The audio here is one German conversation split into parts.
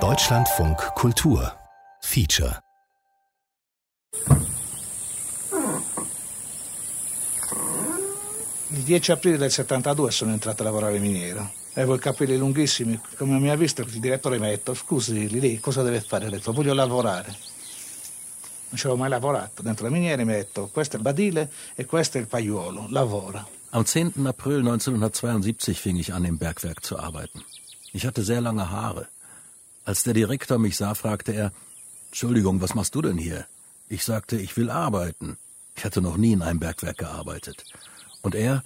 Deutschlandfunk Kultur Feature Il 10 aprile del 72 sono entrato a lavorare miniero. Avevo i capelli lunghissimi, come mi ha visto il direttore mi ha detto scusi lì cosa deve fare? Ho detto voglio lavorare. Non ci avevo mai lavorato. Dentro la miniera mi ha detto questo è il badile e questo è il paiuolo, lavora. Am 10. April 1972 fing ich an, im Bergwerk zu arbeiten. Ich hatte sehr lange Haare. Als der Direktor mich sah, fragte er, Entschuldigung, was machst du denn hier? Ich sagte, ich will arbeiten. Ich hatte noch nie in einem Bergwerk gearbeitet. Und er,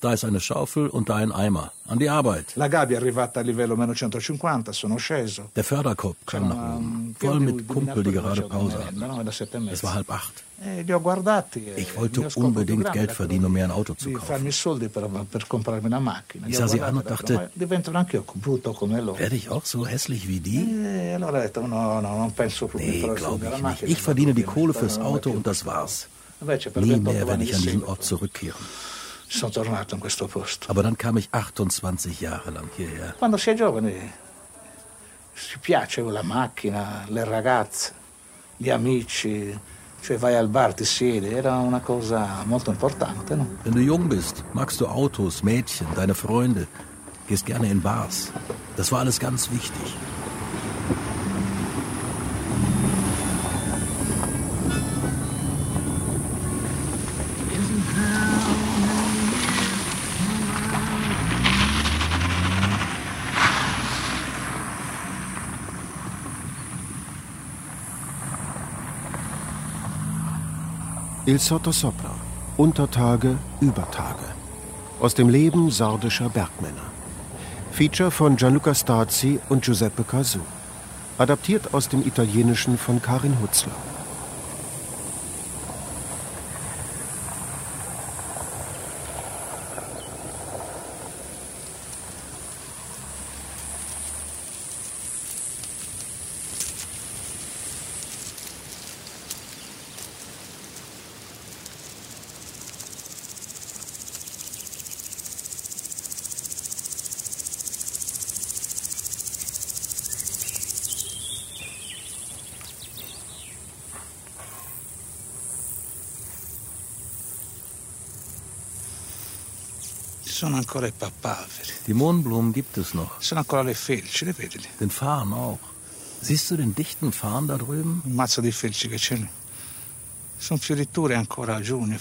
da ist eine Schaufel und da ein Eimer. An die Arbeit. La gabbia è arrivata a livello meno 150, sono sceso. Der Förderkorb kam nach oben, voll mit Kumpel, die gerade Pause hatten. Es war halb acht. E li ho guardati. e Ich wollte unbedingt Geld verdienen, um mir ein Auto zu kaufen. Ich sah sie an und dachte, "Ma diventerò anch'io brutto come loro. Werde ich auch so hässlich wie die? E più Nee, glaube ich nicht. Ich verdiene die Kohle fürs Auto und das war's. Nie 28 mehr werde ich an di diesen Ort zurückkehren. sono tornato in questo posto. Aber dann kam ich 28 Jahre lang hierher. Quando si è giovani si piace la macchina, le ragazze, gli amici, cioè vai al bar, ti siedi, era una cosa molto importante, no? Wenn du jung bist, magst du Autos, Mädchen, deine Freunde, gehst gerne in Bars. Das war alles ganz wichtig. Il Sottosopra. Untertage, Übertage. Aus dem Leben sardischer Bergmänner. Feature von Gianluca Stazzi und Giuseppe Casu. Adaptiert aus dem Italienischen von Karin Hutzler. Die Mohnblumen gibt es noch. Den Farn auch. Siehst du den dichten Farn da drüben?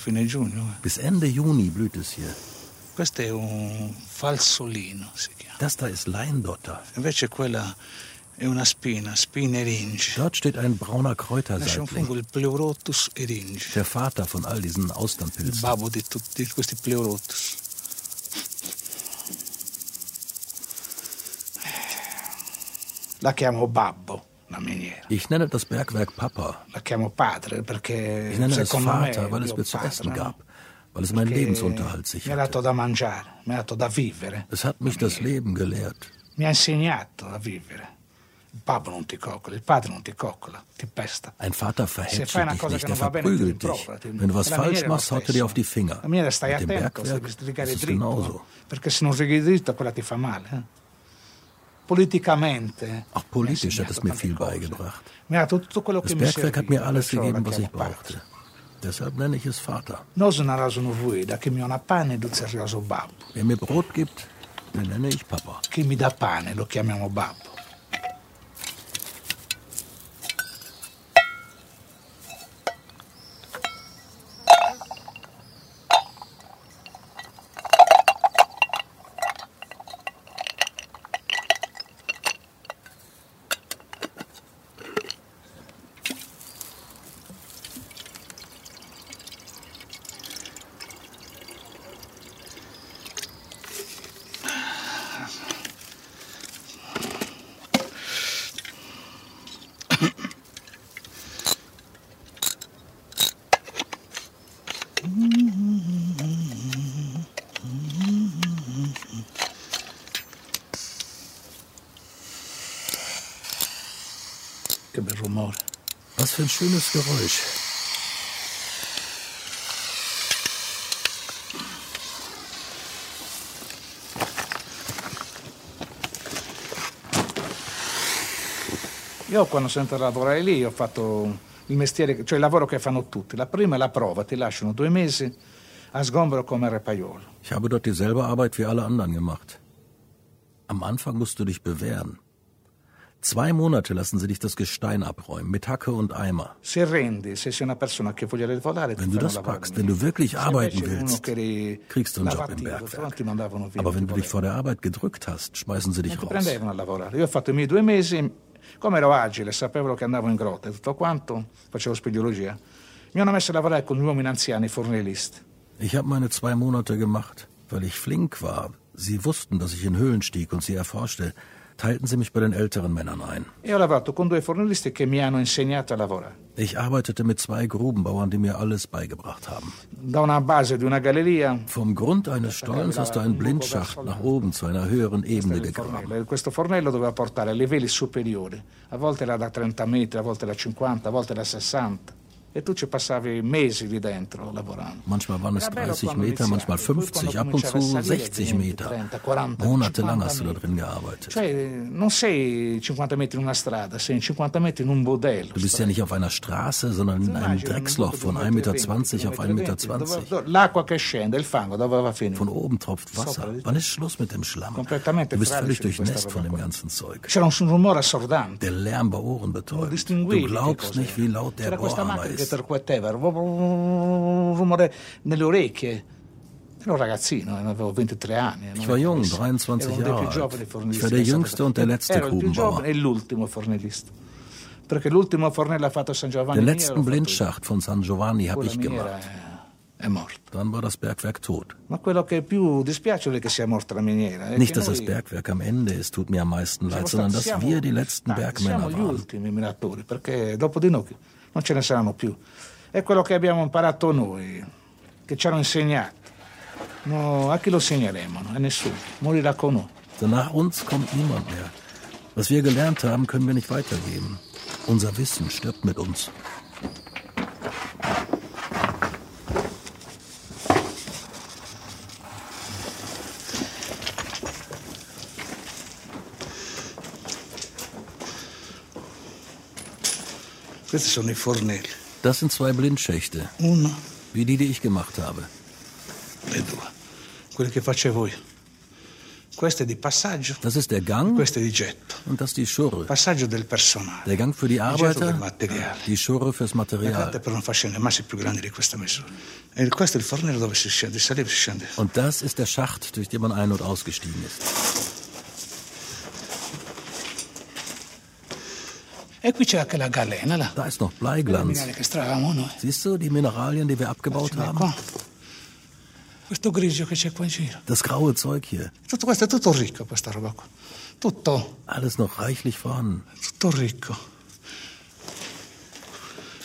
Eh. Bis Ende Juni blüht es hier. Questo è un falsolino, si chiama. Das da ist Leindotter. Invece quella è una spina, spina eringi. Dort steht ein brauner il pleurotus eringi. Der Vater von all diesen Il Austernpilzen. babbo di tutti questi pleurotus. La chiamo babbo. Ich nenne das Bergwerk Papa. La chiamo padre perché Ich nenne es Vater, weil es mir zu essen gab. Weil es meinen Lebensunterhalt sicherte. dato da mangiare, mi ha dato da vivere, Es hat mich das Leben gelehrt. mi ha insegnato a vivere. Il babbo non ti coccola, il padre non ti coccola, ti pesta. Ein Vater una dich nicht, ti verprügelt dich. Wenn du was falsch machst, haut er dir auf die Finger. Mit dem Bergwerk ist es genauso. eh, perché se non righi dritto quella ti fa male. Auch politisch hat es mir viel beigebracht. Das Bergwerk hat mir alles gegeben, was ich brauchte. Deshalb nenne ich es Vater. Wer mir Brot gibt, den nenne ich Papa. Chi mi dà pane lo chiamiamo babbo. Che bel rumore. Was für ein schönes Geräusch. Io quando sono entrato a lavorare lì ho fatto il mestiere, cioè il lavoro che fanno tutti. La prima è la prova, ti lasciano due mesi a sgombero come repaiolo. Ich habe dort dieselbe Arbeit wie alle anderen gemacht. Am Anfang musst du dich bewähren. Zwei Monate lassen sie dich das Gestein abräumen, mit Hacke und Eimer. Wenn du das packst, wenn du wirklich arbeiten willst, kriegst du einen Job im Bergwerk. Aber wenn du dich vor der Arbeit gedrückt hast, schmeißen sie dich Non ti raus. come ero agile, sapevo che andavo in grotta e tutto quanto, facevo speleologia. Mi hanno messo a lavorare con gli uomini anziani, fornellisti. Ich habe meine zwei Monate gemacht, weil ich flink war. Sie wussten, dass ich in Höhlen stieg und sie erforschte, teilten sie mich bei den älteren Männern ein. E. Ich arbeitete mit zwei Grubenbauern, die mir alles beigebracht haben. Vom Grund eines Stollens hast du einen Blindschacht nach oben zu einer höheren Ebene gegraben. fornello. E questo fornello doveva portare a livelli superiori. A volte era da 30 metri, a volte da 50, a volte da 60. E. Manchmal waren es Era bello 30 quando Meter, manchmal poi quando 50, ab und zu salire, 60 20, Meter. 30, 40, Monatelang 50 hast du da drin gearbeitet. Cioè, non sei 50 metri in una strada, sei in 50 metri in un budello. Du bist ja nicht auf einer Straße, sondern in einem Drecksloch von 1,20 Meter auf 1,20 Meter. Von oben tropft Wasser. Wann ist Schluss mit dem Schlamm? Du bist völlig durchnässt von dem ganzen Zeug. Der Lärm war Non ohrenbetäubend. Du glaubst nicht, wie laut der Bohrhammer macchina percuoteva, un rumore nelle orecchie. Ero un ragazzino, eh, avevo 23 anni. non Ich war jung, pochissimo. 23 Ero uno dei Jahre alt. Ich war der jüngste und der letzte Grubenbauer. Den letzten. Blindschacht von San Giovanni habe ich gemacht. Dann war das Bergwerk tot. Nicht, dass das Bergwerk am Ende ist, tut mir am meisten leid, sondern dass wir die letzten Bergmänner waren. Non ce ne saranno più. È quello che abbiamo imparato noi, che ci hanno insegnato. No, a chi lo insegneremo? A nessuno. Morirà con noi. Nach uns kommt niemand mehr. Was wir gelernt haben, können wir nicht weitergeben. Unser Wissen stirbt mit uns. Questi sono i fornelli. Das sind zwei Blindschächte, wie die, die ich gemacht habe. Das ist der Gang und das die. Passaggio del personale. Der Gang für die Arbeiter, die Schure fürs Material. E. Und das ist der Schacht, durch den man ein- und ausgestiegen ist. E qui c'è anche la galena, là. Da ist noch Bleiglanz. Siehst du die Mineralien, die wir abgebaut haben? Questo grigio che c'è qua in giro. Das graue Zeug hier. Tutto questo è tutto ricco, questa roba qua. Tutto, Alles noch reichlich vorhanden. tutto ricco.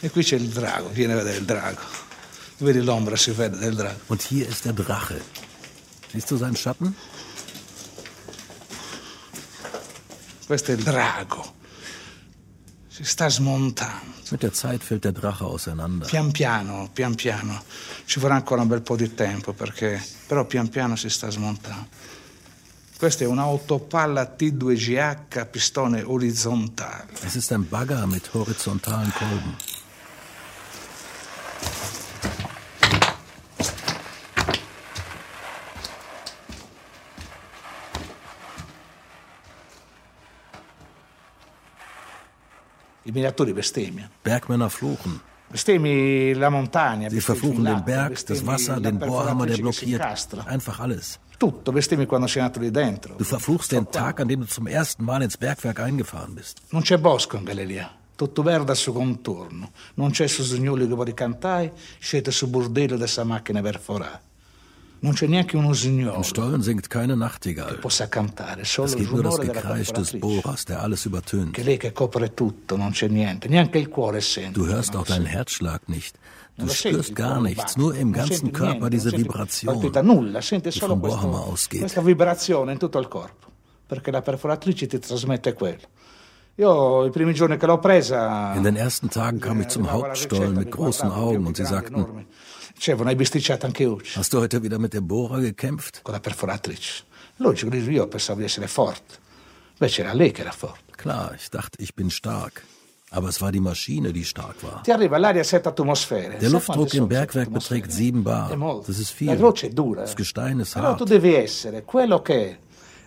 E qui c'è il drago, vieni a vedere il drago. Vedi l'ombra, si vede del drago. Und hier ist der Drache. Siehst du seinen Schatten? Questo è il drago. Si sta smontando. Mit der Zeit fällt der Drache auseinander. Pian piano, pian piano. Ci vorrà ancora un bel po' di tempo perché però pian piano si sta smontando. Questa è un'autopalla T2GH pistone orizzontale. Es ist ein Bagger mit horizontalen Kolben. I minatori bestemmiano. Bergmänner fluchen. Sie verfluchen den Berg, das Wasser, den Bohrhammer, der blockiert. Einfach alles. Du verfluchst den Tag, an dem du zum ersten Mal ins Bergwerk eingefahren bist. Non c'è bosco in galleria, tutto verde al suo contorno. Non c'è Susignoli che vuoi cantare, siete su bordello dessa macchina perforata. Im Stollen singt keine Nachtigall. Es gibt nur das Gekreisch des. Bohrers, der alles übertönt. Du hörst auch deinen. Herzschlag nicht. Du spürst gar nichts, nur im ganzen Körper diese Vibration. die vom Bohrhammer ausgeht. in den ersten Tagen kam ich zum arrivavo alla Hauptstollen mit mi großen Augen und sie sagten, enormi. Dicevano, hai bisticciato anche oggi hast du heute wieder mit dem Bohrer gekämpft? con la perforatrice. Logico, io pensavo di essere forte. Invece era lei che era forte. klar, ich dachte, ich bin stark. Aber es war die Maschine, die stark war. Ti arriva l'aria a 7 atmosfere. Der Luftdruck im Bergwerk beträgt atmosfere? 7 Bar. Das ist viel. Das Gestein ist hart.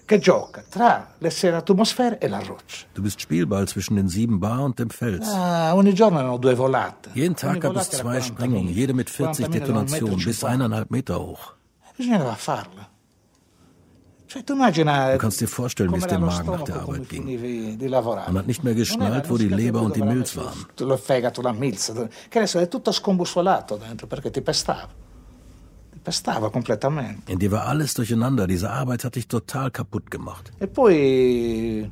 Che, gioca tra le 6 atmosfere e la roccia. Du bist Spielball zwischen den 7 Bar und dem Fels. Ah, ogni giorno erano due volate. Jeden Tag gab es zwei 40.000. Sprengungen, jede mit 40 40.000 da un metro Detonationen, bis 50. eineinhalb Meter hoch. Bisognava farla. Immagina. Du kannst dir vorstellen, wie es dem Magen nach der Arbeit ging. Man hat nicht mehr geschnallt, wo die Leber und die Milz waren. Pestava. Completamente. In dir war alles durcheinander. Diese Arbeit hat dich total kaputt gemacht. E poi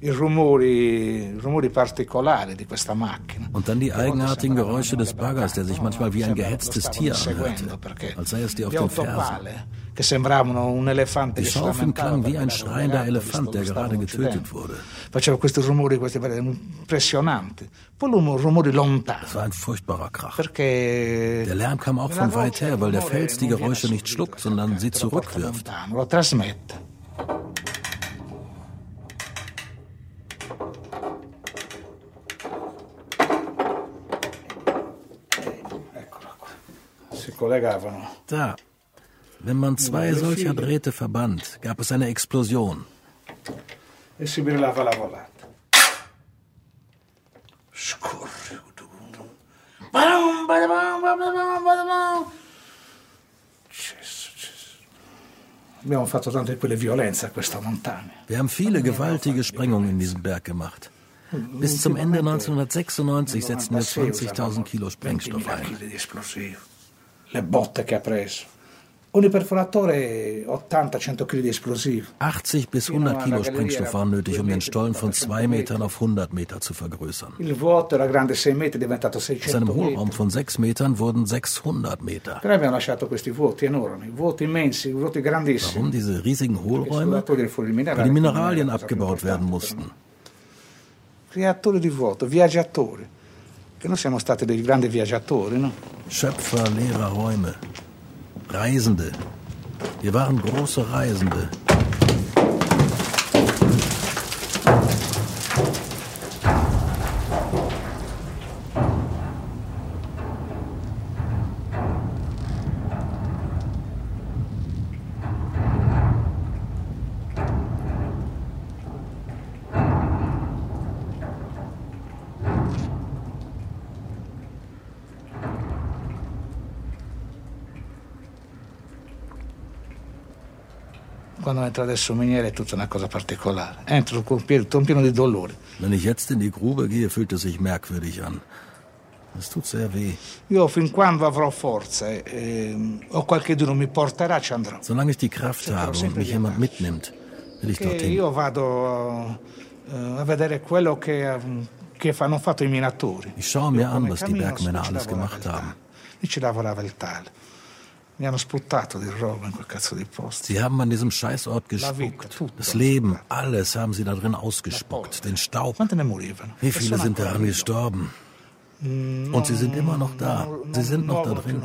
i rumori, rumori particolari di questa macchina. Und dann die eigenartigen Geräusche des Baggers, der sich manchmal wie ein gehetztes Tier anhörte, als sei es dir auf den Fersen. Che sembravano un elefante Die che si Schaufeln lamentava klangen wie ein schreiender Elefant, der gerade getötet wurde. Faceva questi rumori, questi impressionanti. Poi rumori lontani. Das war ein furchtbarer Krach. Perché Der Lärm kam auch von weit her, weil der il rumore Fels die Geräusche nicht schluckt, sondern sie zurückwirft. Lo trasmette. Da. Wenn man zwei solcher Drähte verband, gab es eine Explosion. Wir haben viele gewaltige Sprengungen in diesem Berg gemacht. Bis zum Ende 1996 setzten wir 20.000 Kilo Sprengstoff 20.000 ein. Le botte che ha preso. Ogni perforatore 80-100 kg di esplosivo. 80 bis 100 Kilo Sprengstoff waren nötig, um den Stollen von 2 Metern auf 100 Meter zu vergrößern. Il vuoto era grande 6 metri, è diventato Aus 600 einem. Hohlraum von 6 Metern wurden 600 Meter. Warum diese riesigen Hohlräume? Weil die Mineralien abgebaut werden mussten. noi. Creatori di vuoto, viaggiatori. Che noi siamo stati dei grandi viaggiatori, no? Schöpfer leerer Räume. Reisende. Wir waren große Reisende. Quando entra adesso un miniere è tutta una cosa particolare. Entro con pieno, di dolore. Wenn ich jetzt in die Grube gehe, fühlt es sich merkwürdig an. Es tut sehr weh. Io fin quando avrò forza e, e- o qualcuno mi porterà ci andrò. Solange ich die Kraft habe und mich jemand mitnimmt, will ich dorthin. io vado eh, a vedere quello che, eh, che hanno fatto i minatori. Ich schaue mir an, was die Bergmänner alles gemacht haben. ci lavorava il tale. Mi hanno sputato di roba in quel cazzo di posto. Sie haben an diesem Scheißort gespuckt. Das Leben, alles haben sie da drin ausgespuckt. Den Staub. Ne? Wie viele sind daran gestorben? Und sie sind immer noch da. Non- Sie sind noch da non drin.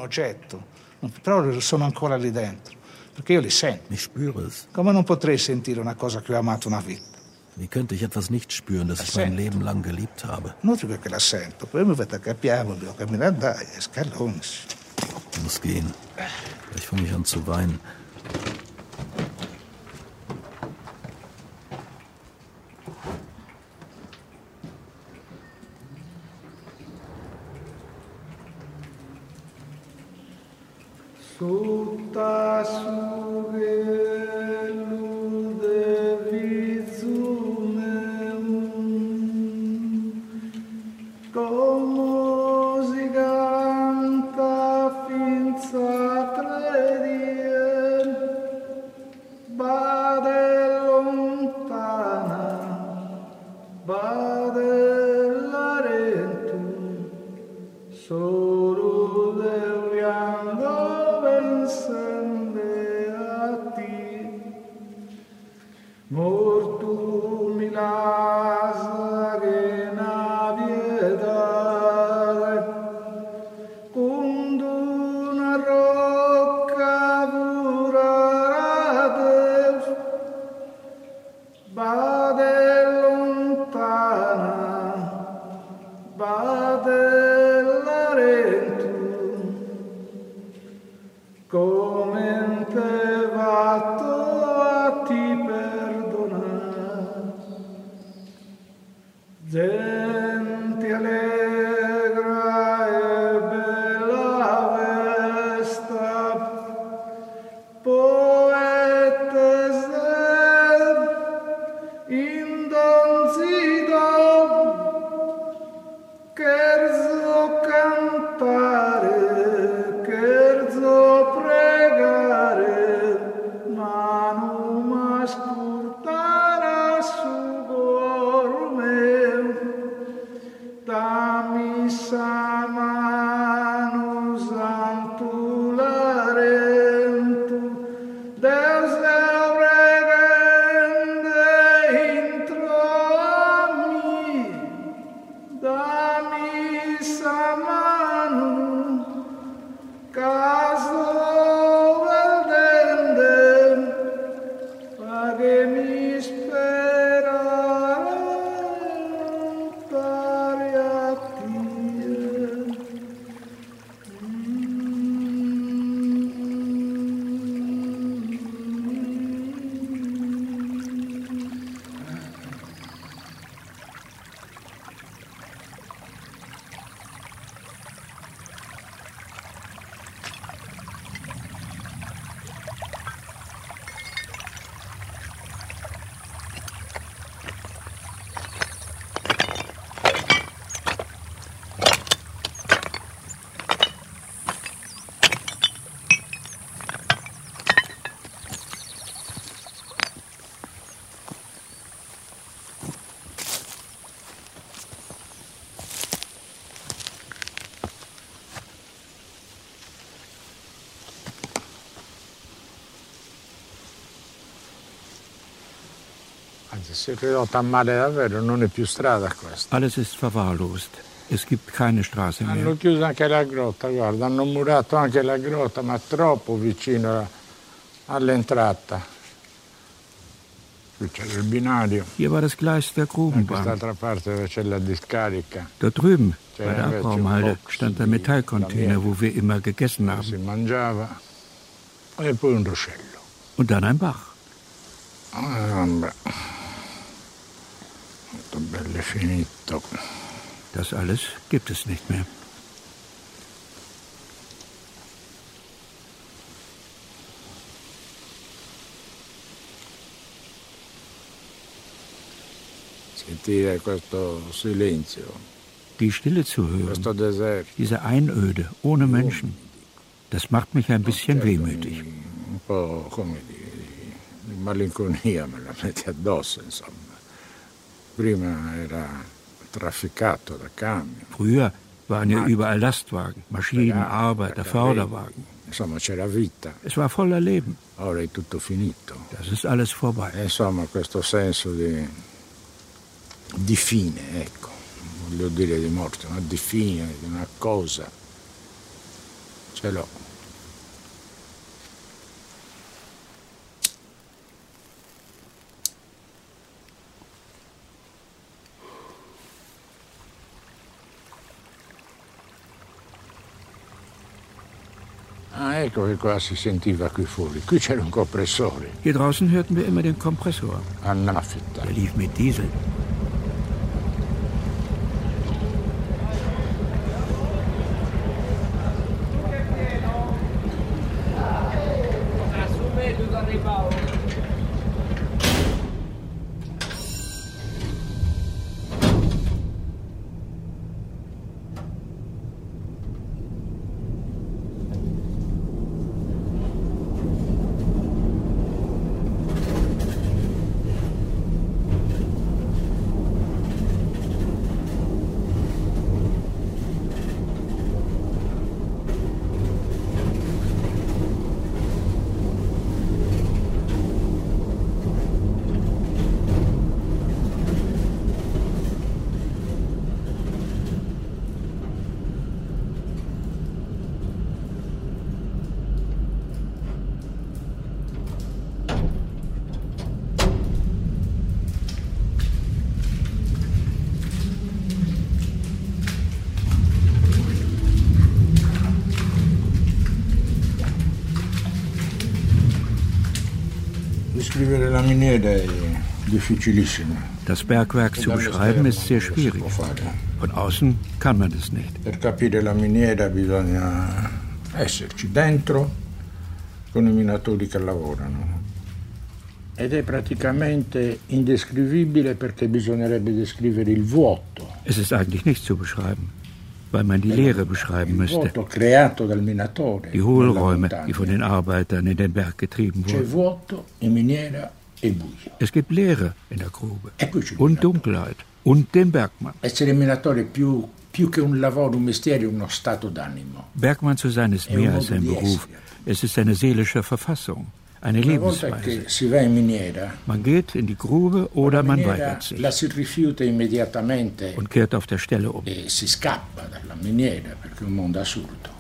però sono ancora lì dentro, perché io li sento. Ich spüre es. Come non potrei sentire una cosa che ho amato una vita? Wie könnte ich etwas nicht spüren, das ich mein Leben lang geliebt habe? Inutile che la sento, poi mi fate capiamo, devo camminare dai, scaloni. Ich muss gehen. Ich fange mich an zu weinen. Sutta su Zelda. Alles ist verwahrlost. Es gibt keine Straße Hanno mehr. chiuso anche la grotta, guarda, hanno murato anche la grotta, ma troppo vicino a- all'entrata. Qui c'era il binario, Hier war das Gleis der da Grubenbahn. Dort drüben, bei der Abraumhalde, stand der Metallcontainer, wo wir immer gegessen haben. e. Und dann ein Bach. Ah, vabbè. Molto bello e finito. Das alles gibt es nicht mehr. Sentire questo silenzio, Die Stille zu hören, diese Einöde, ohne Menschen, das macht mich ein bisschen wehmütig. malinconia me la mette addosso, insomma. Prima era trafficato da camion, Früher waren ja überall Lastwagen, Maschinen, Arbeiter, Förderwagen. insomma c'era vita, Es war voller Leben. ora è tutto finito. Das ist alles vorbei. E insomma questo senso di, di fine, ecco, non voglio dire di morte, ma di fine, di una cosa, ce l'ho. Che qua si sentiva qui fuori. Qui c'era un compressore Hier draußen hörten wir immer den Kompressor. a nafta. Der lief mit Diesel. Di scrivere la miniera è difficilissimo. Das Bergwerk zu beschreiben ist sehr schwierig. Von außen kann man es nicht. Per capire la miniera bisogna esserci dentro con i minatori che lavorano. Ed è praticamente indescrivibile perché bisognerebbe descrivere il vuoto. Es ist eigentlich nicht zu beschreiben, weil man die Leere beschreiben müsste. Die Hohlräume, die von den Arbeitern in den Berg getrieben wurden. E. Es gibt Leere in der Grube E und minatore. Dunkelheit und den Bergmann. Bergmann zu sein ist mehr als ein Beruf. Es ist eine seelische Verfassung, eine Lebensweise. Man geht in die Grube oder man weigert sich und kehrt auf der Stelle um. e assurdo.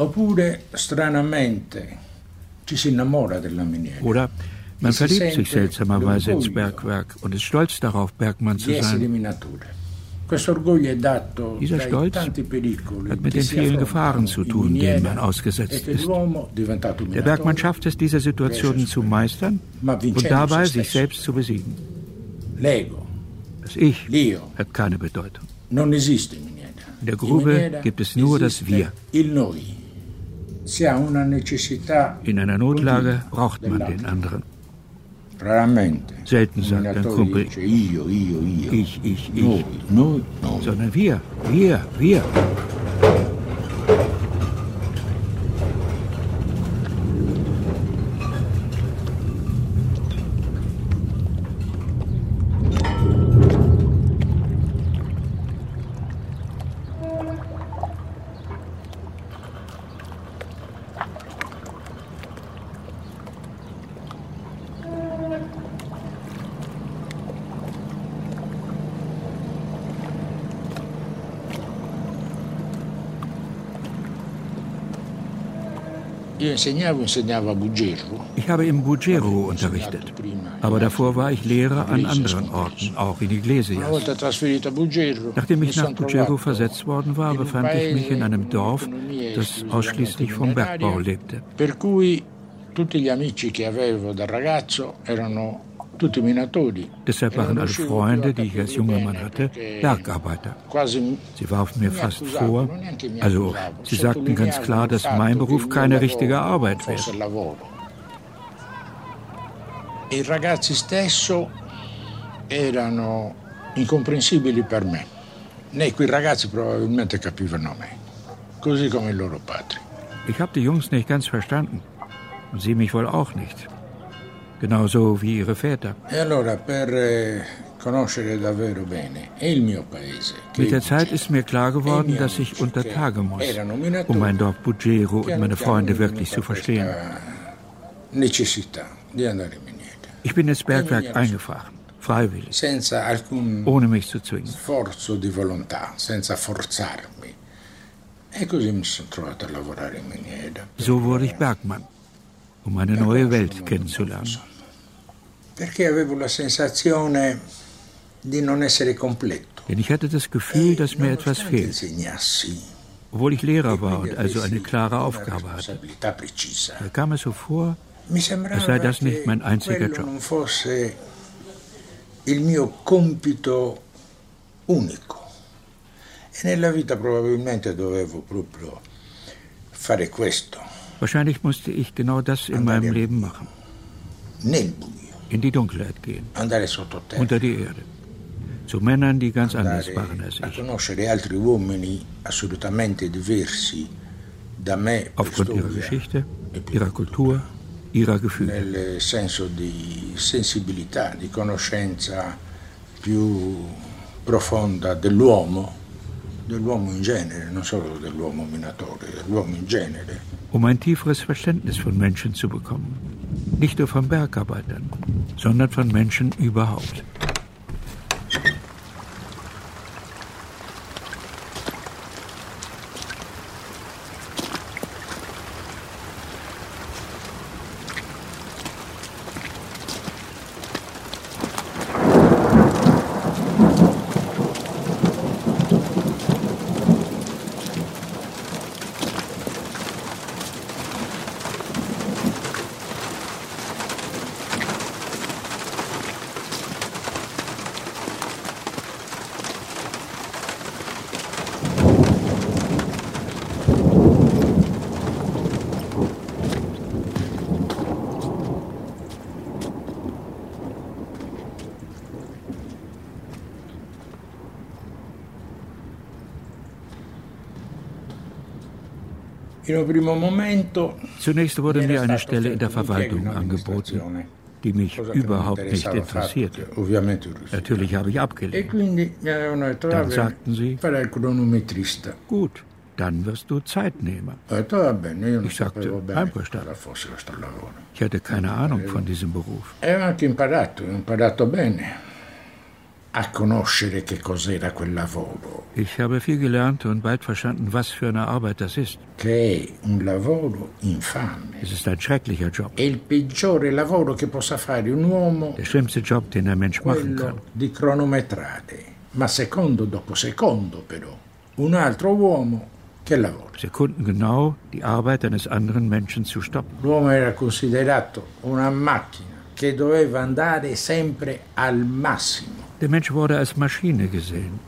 Oppure, stranamente, ci si innamora della miniera. Oder man verliebt sich seltsamerweise ins Bergwerk und ist stolz darauf, Bergmann zu sein. Dieser Stolz hat mit den vielen Gefahren zu tun, denen man e ausgesetzt che ist. Der Bergmann schafft es, diese Situation zu meistern und dabei sich selbst zu besiegen. Das Ich hat keine Bedeutung. in der Grube gibt es nur das Wir. In einer Notlage braucht man den anderen. Raramente. Selten sagt ein Kumpel, dice io, io, io. ich, ich, ich, noi. sondern wir, wir, wir. Ich habe im Bugero unterrichtet, aber davor war ich Lehrer an anderen Orten, auch in Iglesias. Nachdem ich nach Bugero versetzt worden war, befand ich mich in einem Dorf, das ausschließlich vom Bergbau lebte. Per cui tutti gli amici che avevo da ragazzo erano tutti minatori. Deshalb waren alle Freunde, die ich als junger Mann hatte, Bergarbeiter. Sie warfen mir mi fast vor, also sie sagten ganz klar, dass mein Beruf keine richtige Arbeit wäre. lavoro. I ragazzi stesso erano incomprensibili per me. Né quei ragazzi probabilmente capivano me, così come i loro padri. Ich habe die Jungs nicht ganz verstanden. Und sie mich wohl auch nicht. Genauso wie ihre Väter. E eh, Mit der Zeit ist mir klar geworden, dass ich unter Tage muss, um mein Dorf Bugero und meine Freunde wirklich zu verstehen. Ich bin ins Bergwerk eingefahren, freiwillig, ohne mich zu zwingen. E. So wurde ich Bergmann, um eine neue Welt kennenzulernen. Denn ich hatte das Gefühl, dass mir etwas Nonostante fehlt. Obwohl ich Lehrer war und also eine klare Aufgabe hatte. Mir kam es so vor, Es sei das nicht mein einziger Job. il mio compito unico. E nella vita probabilmente dovevo proprio fare questo, wahrscheinlich musste ich genau das in meinem Leben machen. In die Dunkelheit gehen, unter die Erde. Zu Männern, die ganz anders waren als ich. Aufgrund ihrer Geschichte, e ihrer Kultur, ihrer Gefühle. nel senso di sensibilità, di conoscenza più profonda dell'uomo, dell'uomo in genere, non solo dell'uomo minatore, dell'uomo in genere. Um ein tieferes Verständnis von Menschen zu bekommen. Nicht nur von Bergarbeitern, sondern von Menschen überhaupt. Zunächst wurde mir eine Stelle in der Verwaltung angeboten, die mich überhaupt nicht interessierte. Natürlich habe ich abgelehnt. Dann sagten sie, gut, dann wirst du Zeitnehmer. Ich sagte, einverstanden. Ich hatte keine Ahnung von diesem Beruf. Ich habe viel gelernt und bald verstanden, was für eine Arbeit das ist. Es ist ein schrecklicher Job. Der schlimmste Job, den ein Mensch machen kann. Di cronometrare, ma secondo dopo secondo però, un altro uomo che lavora. Sekundengenau die Arbeit eines anderen Menschen zu stoppen. L'uomo era considerato una macchina che doveva andare sempre al massimo. Der Mensch wurde als Maschine gesehen,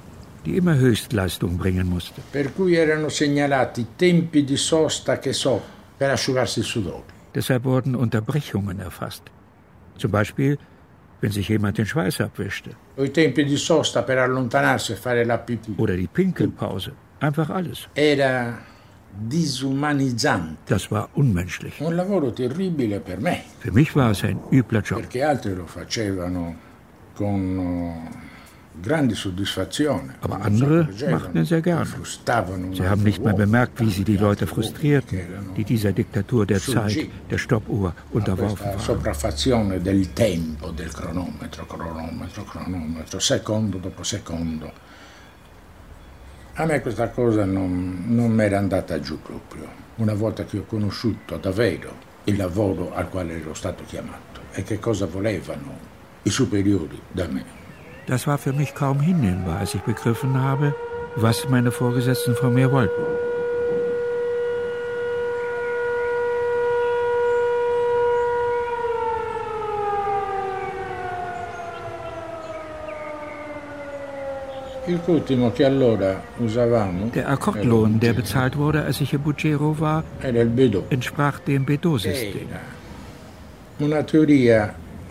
die immer Höchstleistung bringen musste. Per cui erano segnalati tempi di sosta che so, per asciugarsi il sudore. Deshalb wurden Unterbrechungen erfasst. Zum Beispiel, wenn sich jemand den Schweiß abwischte. I tempi di sosta per allontanarsi e fare la pipì. Oder die Pinkelpause. Einfach alles. Era disumanizzante. Das war unmenschlich. Un lavoro terribile per me. Für mich war es ein übler Job. Perché altri lo facevano con uh, grande soddisfazione. Aber andere machten es sehr gern. Sie haben nicht mal bemerkt, wie sie die Leute frustrierten, die dieser Diktatur der Zeit, der Stoppuhr unterworfen waren. sopraffazione del tempo, del cronometro, cronometro, cronometro, secondo dopo secondo. A me questa cosa non, non mi era andata giù proprio. Una volta che ho conosciuto davvero il lavoro al quale ero stato chiamato e che cosa volevano superiori da me. Das war für mich kaum hinnehmbar, als ich begriffen habe, was meine Vorgesetzten von mir wollten. Der Akkordlohn, der bezahlt wurde, als ich in Bugero war, entsprach dem Bedot-System.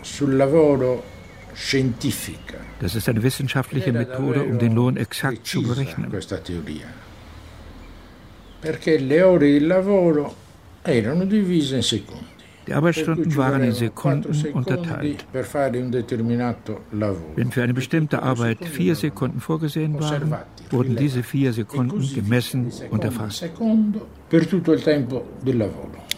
Una teoria sul lavoro scientifica. Das ist eine wissenschaftliche Methode, um den Lohn exakt zu berechnen. Questa teoria. Perché le ore di lavoro erano divise in secondi. Die Arbeitsstunden waren in Sekunden unterteilt. Wenn für eine bestimmte Arbeit vier Sekunden vorgesehen waren, wurden diese vier Sekunden gemessen und erfasst. Per tutto il tempo del lavoro.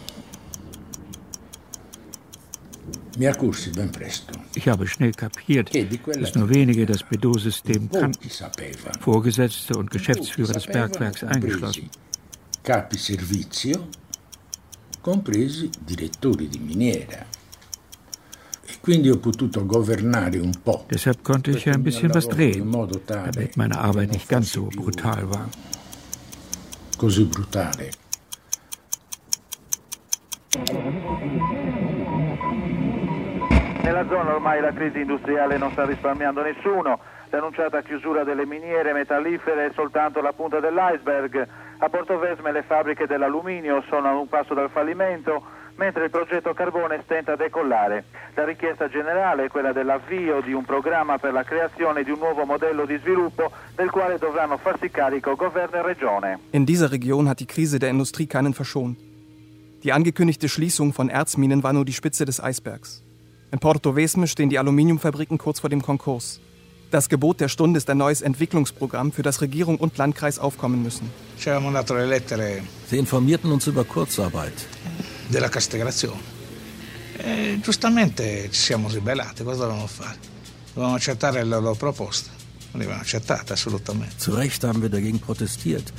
Ich habe schnell kapiert, dass nur wenige das Bedot-System kannten, Vorgesetzte und Geschäftsführer des Bergwerks eingeschlossen. Capi servizio, compresi direttori di miniera. E. Deshalb konnte ich ein bisschen was drehen, damit meine Arbeit nicht ganz so brutal war. Così brutale. Nella zona ormai la crisi industriale non sta risparmiando nessuno. L'annunciata chiusura delle miniere metallifere è soltanto la punta dell'iceberg. A Portovesme le fabbriche dell'alluminio sono a un passo dal fallimento, mentre il progetto carbone stenta a decollare. La richiesta generale è quella dell'avvio di un programma per la creazione di un nuovo modello di sviluppo del quale dovranno farsi carico governo e regione. In dieser Region hat die Krise der Industrie keinen verschont. Die angekündigte Schließung von Erzminen war nur die Spitze des Eisbergs. In Portovesme stehen die Aluminiumfabriken kurz vor dem Konkurs. Das Gebot der Stunde ist ein neues Entwicklungsprogramm, für das Regierung und Landkreis aufkommen müssen. Sie informierten uns über Kurzarbeit. Della castellazione. E giustamente ci siamo ribellati, cosa dovevamo fare? Dovevamo accettare le loro assolutamente. Zu Recht haben wir dagegen protestiert.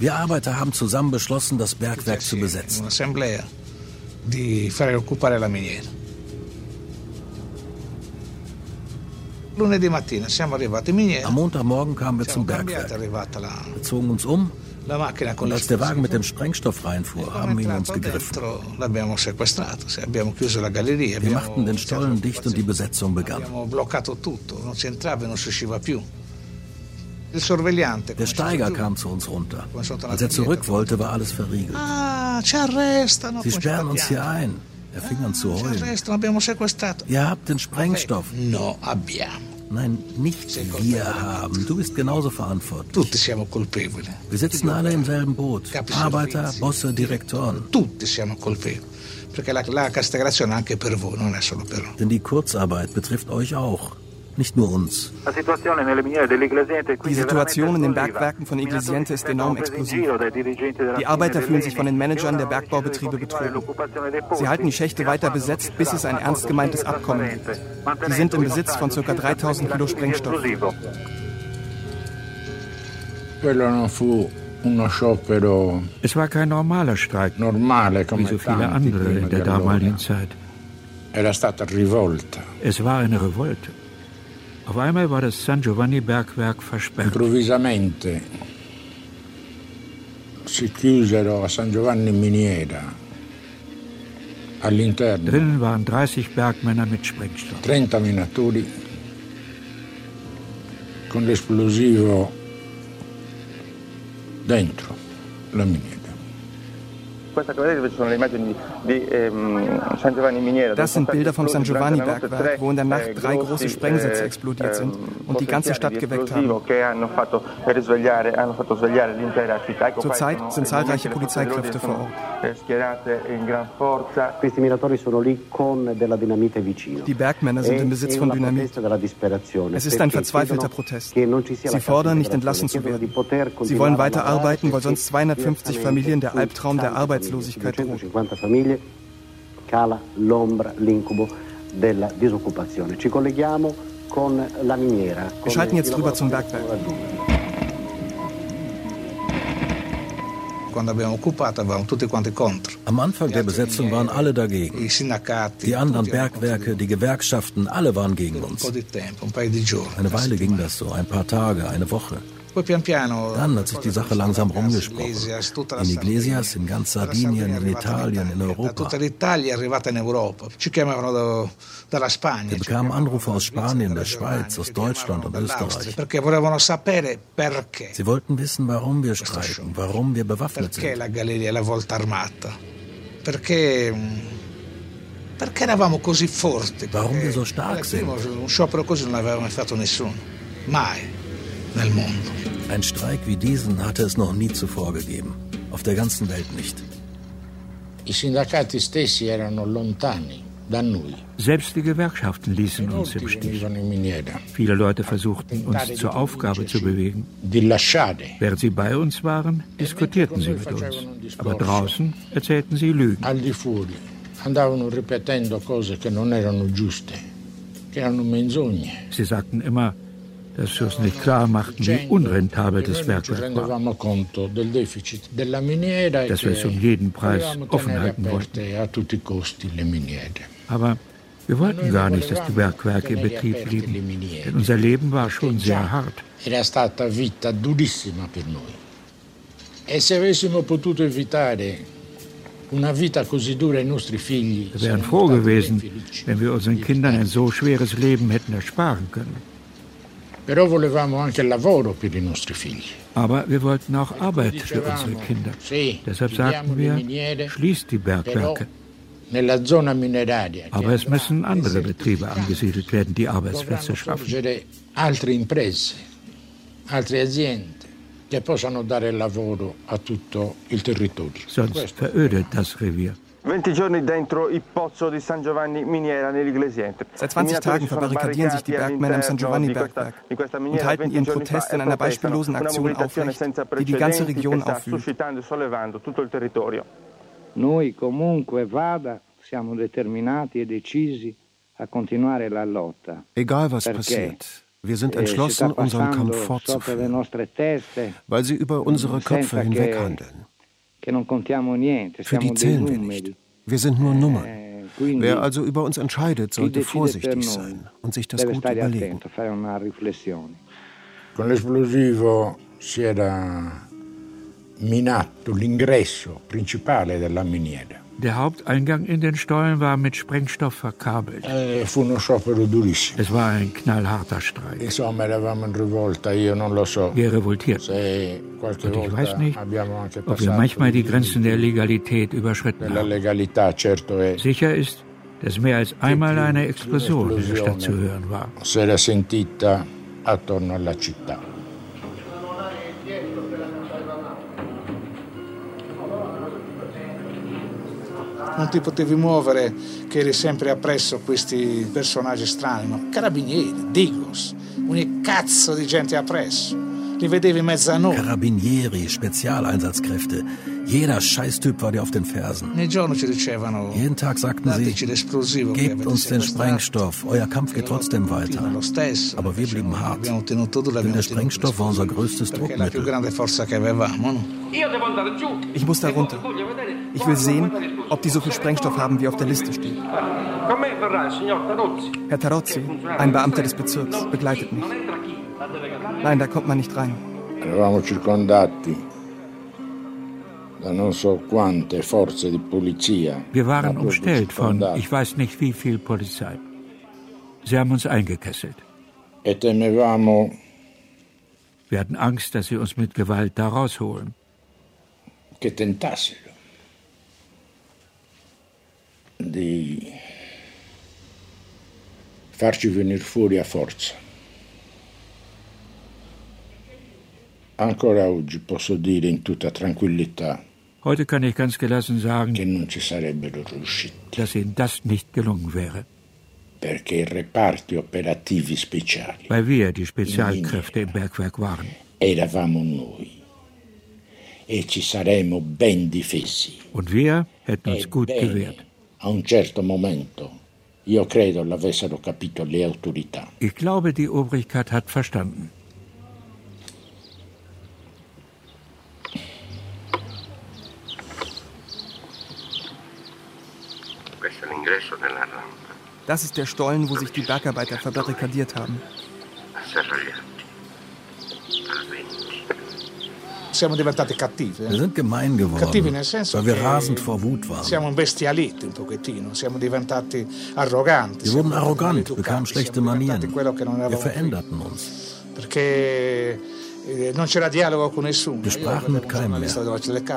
Wir Arbeiter haben zusammen beschlossen, das Bergwerk zu besetzen. Di fare occupare la miniera. Lunedì mattina siamo arrivati in miniera. Am Montagmorgen kamen wir zum Bergwerk. Wir zogen uns um und als der Wagen mit dem Sprengstoff reinfuhr, haben wir in uns gegriffen. Wir machten den Stollen dicht und die Besetzung begann. Der Steiger kam zu uns runter. Als er zurück wollte, war alles verriegelt. Sie sperren uns hier ein. Er fing an zu heulen. Ihr habt den Sprengstoff. Nein, nicht wir haben. Du bist genauso verantwortlich. Wir sitzen alle im selben Boot. Arbeiter, Bosse, Direktoren. Tutti siamo colpevoli. Perché la, la castrazione anche per voi, non è solo per noi. Denn die Kurzarbeit betrifft euch auch nicht nur uns. Die Situation in den Bergwerken von Iglesiente ist enorm explosiv. Die Arbeiter fühlen sich von den Managern der Bergbaubetriebe betrogen. Sie halten die Schächte weiter besetzt, bis es ein ernst gemeintes Abkommen gibt. Sie sind im Besitz von ca. 3000 Kilo Sprengstoff. Es war kein normaler Streik, wie so viele andere in der damaligen Zeit. Es war eine Revolte. Auf einmal war das San Giovanni-Bergwerk versperrt. Improvvisamente si chiusero a San Giovanni Miniera all'interno. Drinnen waren 30 Bergmänner mit Sprengstoff. 30 minatori con l'esplosivo dentro la miniera. Das sind Bilder vom San Giovanni Bergwerk, wo in der Nacht drei große Sprengsätze explodiert sind und die ganze Stadt geweckt haben. Zurzeit sind zahlreiche Polizeikräfte vor Ort. Die Bergmänner sind im Besitz von Dynamit. Es ist ein verzweifelter Protest. Sie fordern, nicht entlassen zu werden. Sie wollen weiter arbeiten, weil sonst 250 Familien der Albtraum der Arbeitslosigkeit Arbeitslosigkeit droht. cala l'ombra, l'incubo della disoccupazione. Ci colleghiamo con la miniera. Wir schalten jetzt rüber zum Bergwerk. Am Anfang der Besetzung waren alle dagegen. Die anderen Bergwerke, die Gewerkschaften, alle waren gegen uns. Eine Weile ging das so, ein paar Tage, eine Woche. Dann hat sich die Sache langsam rumgesprochen. In Iglesias, in ganz Sardinien, in Italien, in Europa. Wir bekamen Anrufe aus Spanien, der Schweiz, aus Deutschland und Österreich. Sie wollten wissen, warum wir streiken, warum wir bewaffnet sind. Warum wir so stark sind. Un sciopero così non aveva mai fatto nessuno. Mai nel mondo. Ein Streik wie diesen hatte es noch nie zuvor gegeben. Auf der ganzen Welt nicht. I sindacati stessi erano lontani da noi. Selbst die Gewerkschaften ließen uns im Stich. Viele Leute versuchten, uns zur Aufgabe zu bewegen. Während sie bei uns waren, diskutierten sie mit uns. Aber draußen erzählten sie Lügen. Al di fuori andavano ripetendo cose che non erano giuste, che erano menzogne. Sie sagten immer, dass wir uns nicht klar machten, wie unrentabel das Bergwerk war, dass wir es um jeden Preis offen halten wollten. Aber wir wollten gar nicht, dass die Bergwerke in Betrieb blieben, denn unser Leben war schon sehr hart. E se avessimo potuto evitare wir wären froh gewesen, wenn wir unseren Kindern ein so schweres Leben hätten ersparen können. Aber wir wollten auch Arbeit für unsere Kinder. Deshalb sagten wir, schließt die Bergwerke. Aber es müssen andere Betriebe angesiedelt werden, die Arbeitsplätze schaffen. Altre imprese, altre aziende che possano dare lavoro a tutto il territorio. Sonst verödet das Revier. 20 giorni dentro il pozzo di San Giovanni Miniera nell'Iglesiente. Seit 20 Tagen verbarrikadieren sich die Bergmänner im San Giovanni Bergwerk und halten ihren Protest in einer beispiellosen Aktion aufrecht, die die ganze Region aufwühlt. Noi comunque vada, siamo determinati e decisi a continuare la lotta. Egal was passiert. Wir sind entschlossen, unseren Kampf fortzuführen, weil sie über unsere Köpfe hinweg handeln. Für die zählen wir nicht. Wir sind nur Nummern. Wer also über uns entscheidet, sollte vorsichtig sein und sich das gut überlegen. Con l'esplosivo si era minato l'ingresso principale della miniera. Der Haupteingang in den Stollen war mit Sprengstoff verkabelt. Durissimo. Es war ein knallharter Streik. So. Wir revoltierten. Und ich weiß nicht, ob wir manchmal die Grenzen der Legalität überschritten haben. Sicher ist, dass mehr als einmal eine Explosion in der Stadt zu hören war. Non ti potevi muovere, che eri sempre appresso questi personaggi strani, no? carabinieri, Digos, ogni cazzo di gente appresso. Li vedevi in mezzo a noi. Carabinieri, Spezialeinsatzkräfte. Jeder Scheißtyp war dir auf den Fersen. Jeden Tag sagten sie, gebt uns den Sprengstoff, euer Kampf geht trotzdem weiter. Aber wir blieben hart, denn der Sprengstoff war unser größtes Druckmittel. Ich muss da runter. Ich will sehen, ob die so viel Sprengstoff haben, wie auf der Liste steht. Herr Tarozzi, ein Beamter des Bezirks, begleitet mich. Nein, da kommt man nicht rein. Eravamo circondati da non so quante forze di polizia. Wir waren umstellt von ich weiß nicht wie viel Polizei. Sie haben uns eingekesselt. E temevamo Wir hatten Angst, dass sie uns mit Gewalt da rausholen. che tentassero di farci venire fuori a forza. Ancora oggi posso dire in tutta tranquillità Heute kann ich ganz gelassen sagen, che non ci sarebbero riusciti dass ihnen das nicht gelungen wäre, perché i reparti operativi speciali weil wir die Spezialkräfte im Bergwerk waren. eravamo noi e ci saremmo ben difesi. Und wir hätten uns gut gewehrt. A un certo momento io credo l'avessero capito le autorità. Ich glaube, die Obrigkeit hat verstanden. Questo è l'ingresso della rampa. Das ist der Stollen, wo sich die Bergarbeiter verbarrikadiert haben. Siamo diventati cattivi. eh. Wir sind gemein Cattivi geworden, nel senso weil wir rasend vor Wut waren. siamo imbestialiti un pochettino, siamo diventati arroganti. Wir wurden arrogant, bekamen schlechte Manieren. Wir veränderten uns. perché eh, non c'era dialogo con nessuno. Wir sprachen mit keinem mehr.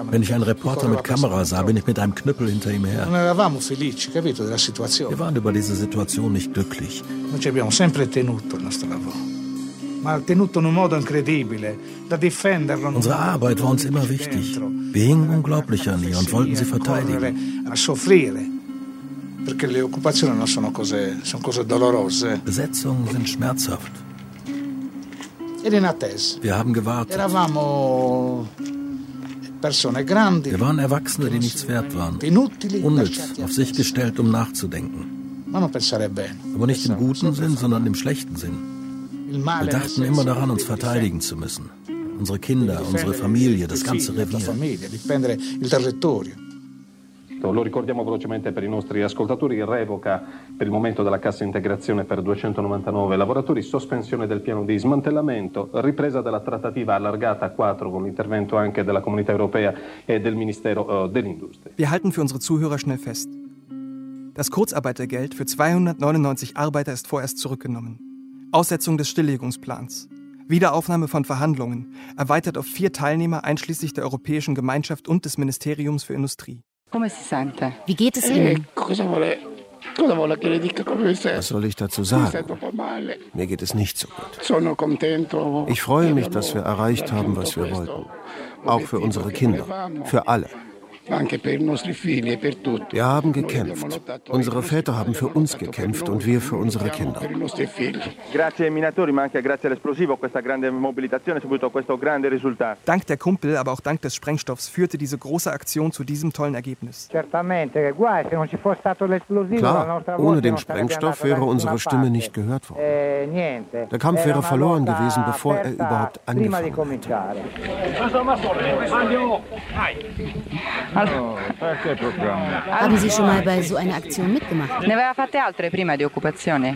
Wenn ich einen Reporter mit Kamera sah, bin ich mit einem Knüppel hinter ihm her. Wir waren über diese Situation nicht glücklich. Noi ci abbiamo sempre tenuto il nostro lavoro, Unsere Arbeit war uns immer wichtig. Wir hingen unglaublich an ihr und wollten sie verteidigen. Besetzungen sind schmerzhaft. Wir haben gewartet. Wir waren Erwachsene, die nichts wert waren. Unnütz, auf sich gestellt, um nachzudenken. Aber nicht im guten Sinn, sondern im schlechten Sinn. Wir dachten immer daran, uns di verteidigen zu müssen. Unsere Kinder, unsere Familie, das ganze Revier. Lo ricordiamo velocemente per i nostri ascoltatori, revoca per il momento della cassa integrazione per 299 lavoratori, sospensione del piano di smantellamento, ripresa della trattativa allargata a quattro con l'intervento anche della Comunità Europea e del Ministero eh, dell'Industria. Wir halten für unsere Zuhörer schnell fest. Das Kurzarbeitergeld für 299 Arbeiter ist vorerst zurückgenommen. Aussetzung des Stilllegungsplans. Wiederaufnahme von Verhandlungen, erweitert auf vier Teilnehmer einschließlich der Europäischen Gemeinschaft und des Ministeriums für Industrie. Wie geht es Ihnen? Was soll ich dazu sagen? Mir geht es nicht so gut. Ich freue mich, dass wir erreicht haben, was wir wollten. Auch für unsere Kinder. Für alle. Wir haben gekämpft. Unsere Väter haben für uns gekämpft und wir für unsere Kinder. Dank der Kumpel, aber auch dank des Sprengstoffs führte diese große Aktion zu diesem tollen Ergebnis. Klar, ohne den Sprengstoff wäre unsere Stimme nicht gehört worden. Eh. Der Kampf wäre verloren gewesen, bevor er überhaupt angefangen hätte. Cominciare. Haben Sie schon mal bei so einer Aktion mitgemacht? Ne aveva fatte altre prima di occupazione?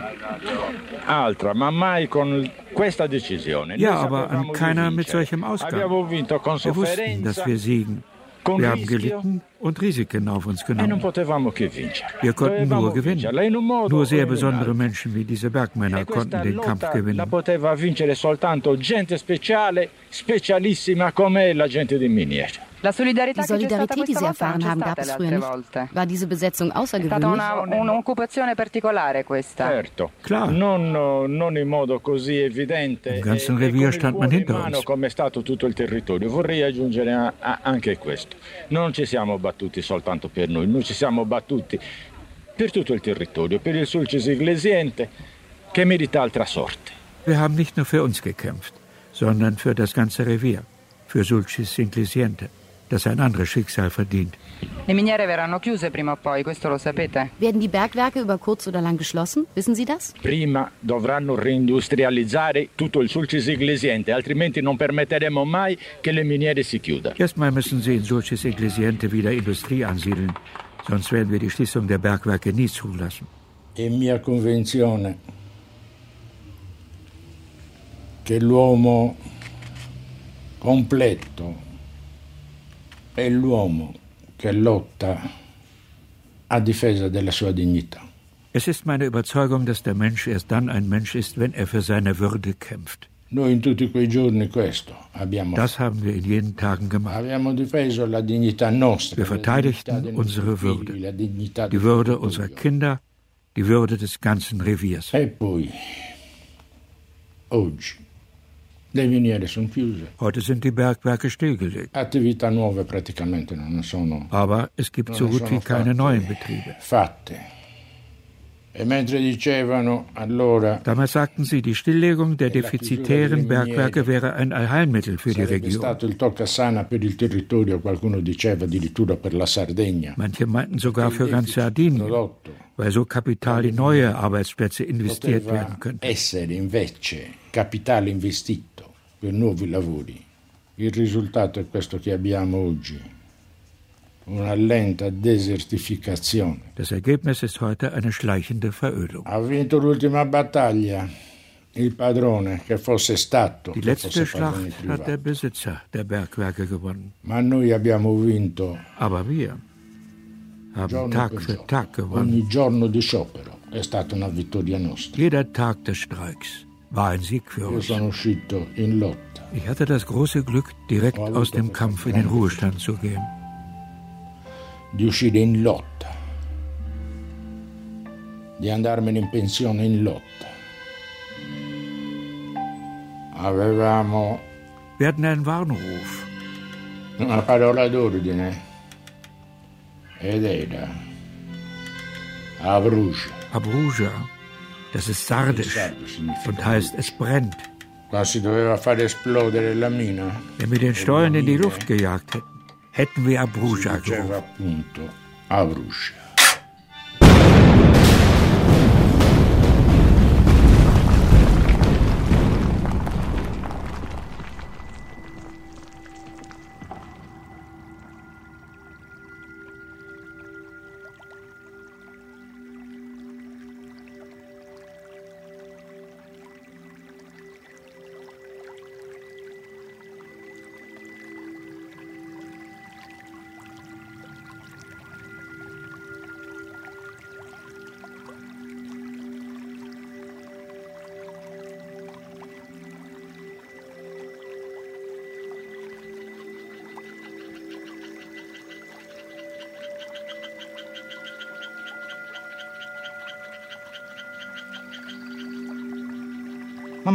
Altra, ma mai con questa decisione. Ja, aber sapevamo an keiner mit solchem Ausgang. Abbiamo vinto con Wir wussten, dass wir siegen. Wir haben gelitten und Risiken auf uns e genommen. Wir konnten nur gewinnen. Nur sehr besondere. Menschen wie diese Bergmänner E konnten den Kampf lotta la gewinnen. poteva vincere soltanto gente speciale, specialissima come la gente di miniera. Die Solidarität, die Sie erfahren haben, gab es früher nicht. War diese Besetzung außergewöhnlich? Klar. Im ganzen Revier stand man hinter uns. come è stato tutto il territorio. Vorrei aggiungere anche questo. Non ci siamo battuti soltanto per noi, noi ci siamo battuti per tutto il territorio, per il Sulcis Iglesiente, che merita altra sorte. Wir haben nicht nur für uns gekämpft, sondern für das ganze Revier, für Sulcis Iglesiente, das ein anderes Schicksal verdient. Le miniere verranno chiuse prima o poi, questo lo sapete? Werden die Bergwerke über kurz oder lang geschlossen? Wissen Sie das? Prima dovranno reindustrializzare tutto il Sulcis Iglesiente, altrimenti non permetteremo mai che le miniere si chiudano. Erstmal müssen sie in Sulcis Iglesiente wieder Industrie ansiedeln, sonst werden wir die Schließung der Bergwerke nie zulassen. È mia convinzione che l'uomo completo è l'uomo che lotta a difesa della sua dignità. Es ist meine Überzeugung, dass der Mensch erst dann ein Mensch ist, wenn er für seine Würde kämpft. Noi in tutti quei giorni questo abbiamo Das haben wir in jenen Tagen gemacht. Abbiamo difeso la dignità nostra. Wir verteidigten unsere Würde, die Würde unserer Kinder, die Würde des ganzen Reviers. E poi, oggi, le miniere sono chiuse. Heute sind die Bergwerke stillgelegt. Sono Aber es gibt so gut wie keine neuen Betriebe. E Damals sagten sie, die Stilllegung der defizitären Bergwerke wäre ein Allheilmittel für die Region. Manche meinten sogar für ganz Sardinien, weil so Kapital in neue Arbeitsplätze investiert werden könnte. Per nuovi lavori. Il risultato è questo che abbiamo oggi, una lenta desertificazione. Das Ergebnis ist heute eine schleichende Verödung. Ha vinto l'ultima battaglia il padrone, che fosse stato, Die letzte Schlacht hat der Besitzer der Bergwerke gewonnen. Ma noi abbiamo vinto Aber wir haben Tag für. Tag gewonnen. Ogni giorno di sciopero è stata una vittoria nostra. Jeder Tag des Streiks war ein Sieg für uns. Ich hatte das große Glück, direkt aus dem Kampf in den Ruhestand zu gehen. di uscire in lotta, di andarmene in pensione in lotta. Avevamo Wir hatten einen Warnruf. una parola d'ordine ed era Abruja. Abruja. Das ist sardisch und heißt, es brennt. Wenn wir den Stollen in die Luft gejagt hätten, hätten wir Abruja gerufen.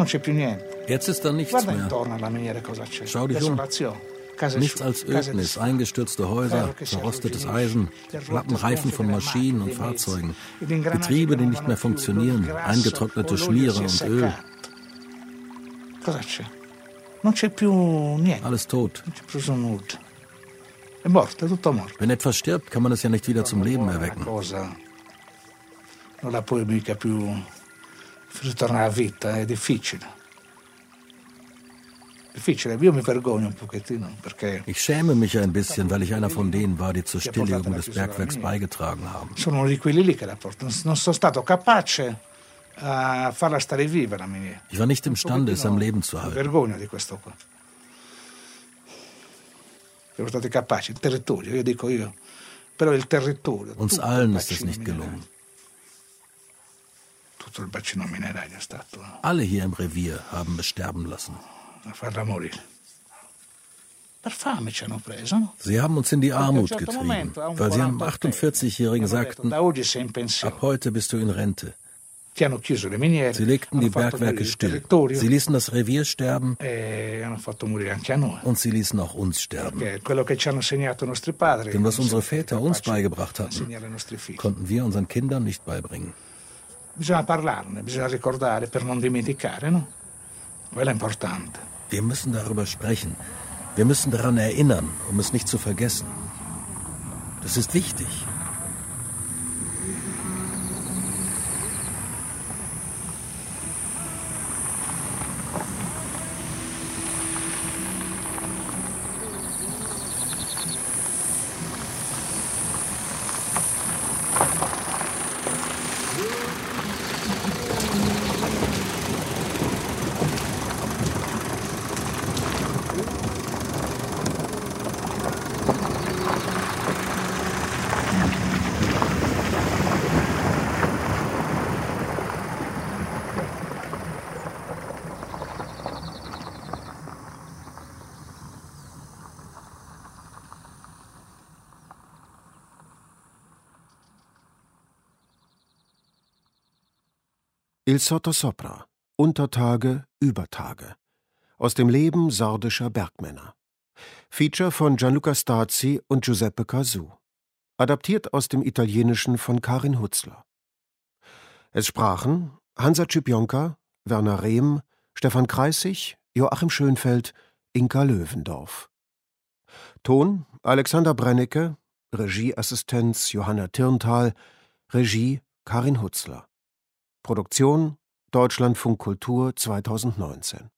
C'è più niente. Jetzt ist da nichts mehr. Schau dich um. Nichts als Ödnis, eingestürzte Häuser, verrostetes Eisen, schlappen Reifen von Maschinen und Fahrzeugen, Betriebe, die nicht mehr funktionieren, eingetrocknete Schmiere und Öl. Alles tot. Wenn etwas stirbt, kann man es ja nicht wieder zum Leben erwecken. Ritornare a vita, è difficile. Ich schäme mich ein bisschen, weil ich einer von denen war, die zur Stilllegung des Bergwerks beigetragen haben. Ich war nicht imstande, es am Leben zu halten. Uns allen ist es nicht gelungen. tutto il bacino minerario è stato Alle hier im Revier haben es sterben lassen. Sie haben uns in die Armut getrieben, weil Sie einem 48-Jährigen sagten, ab heute bist du in Rente. Sie legten die Bergwerke still. Sie ließen das Revier sterben e und sie ließen auch uns sterben. Denn was unsere Väter uns beigebracht hatten, konnten wir unseren Kindern nicht beibringen. Wir müssen darüber sprechen. Wir müssen daran erinnern, um es nicht zu vergessen. Das ist wichtig. Il Sottosopra Untertage, Übertage aus dem Leben sardischer Bergmänner. Feature von Gianluca Stazzi und Giuseppe Casu. Adaptiert aus dem Italienischen von Karin Hutzler. Es sprachen Hansa Cipionka, Werner Rehm, Stefan Kreissig, Joachim Schönfeld, Inka Löwendorf. Ton Alexander Brennecke, Regieassistenz Johanna Tirntal, Regie Karin Hutzler. Produktion Deutschlandfunk Kultur 2019.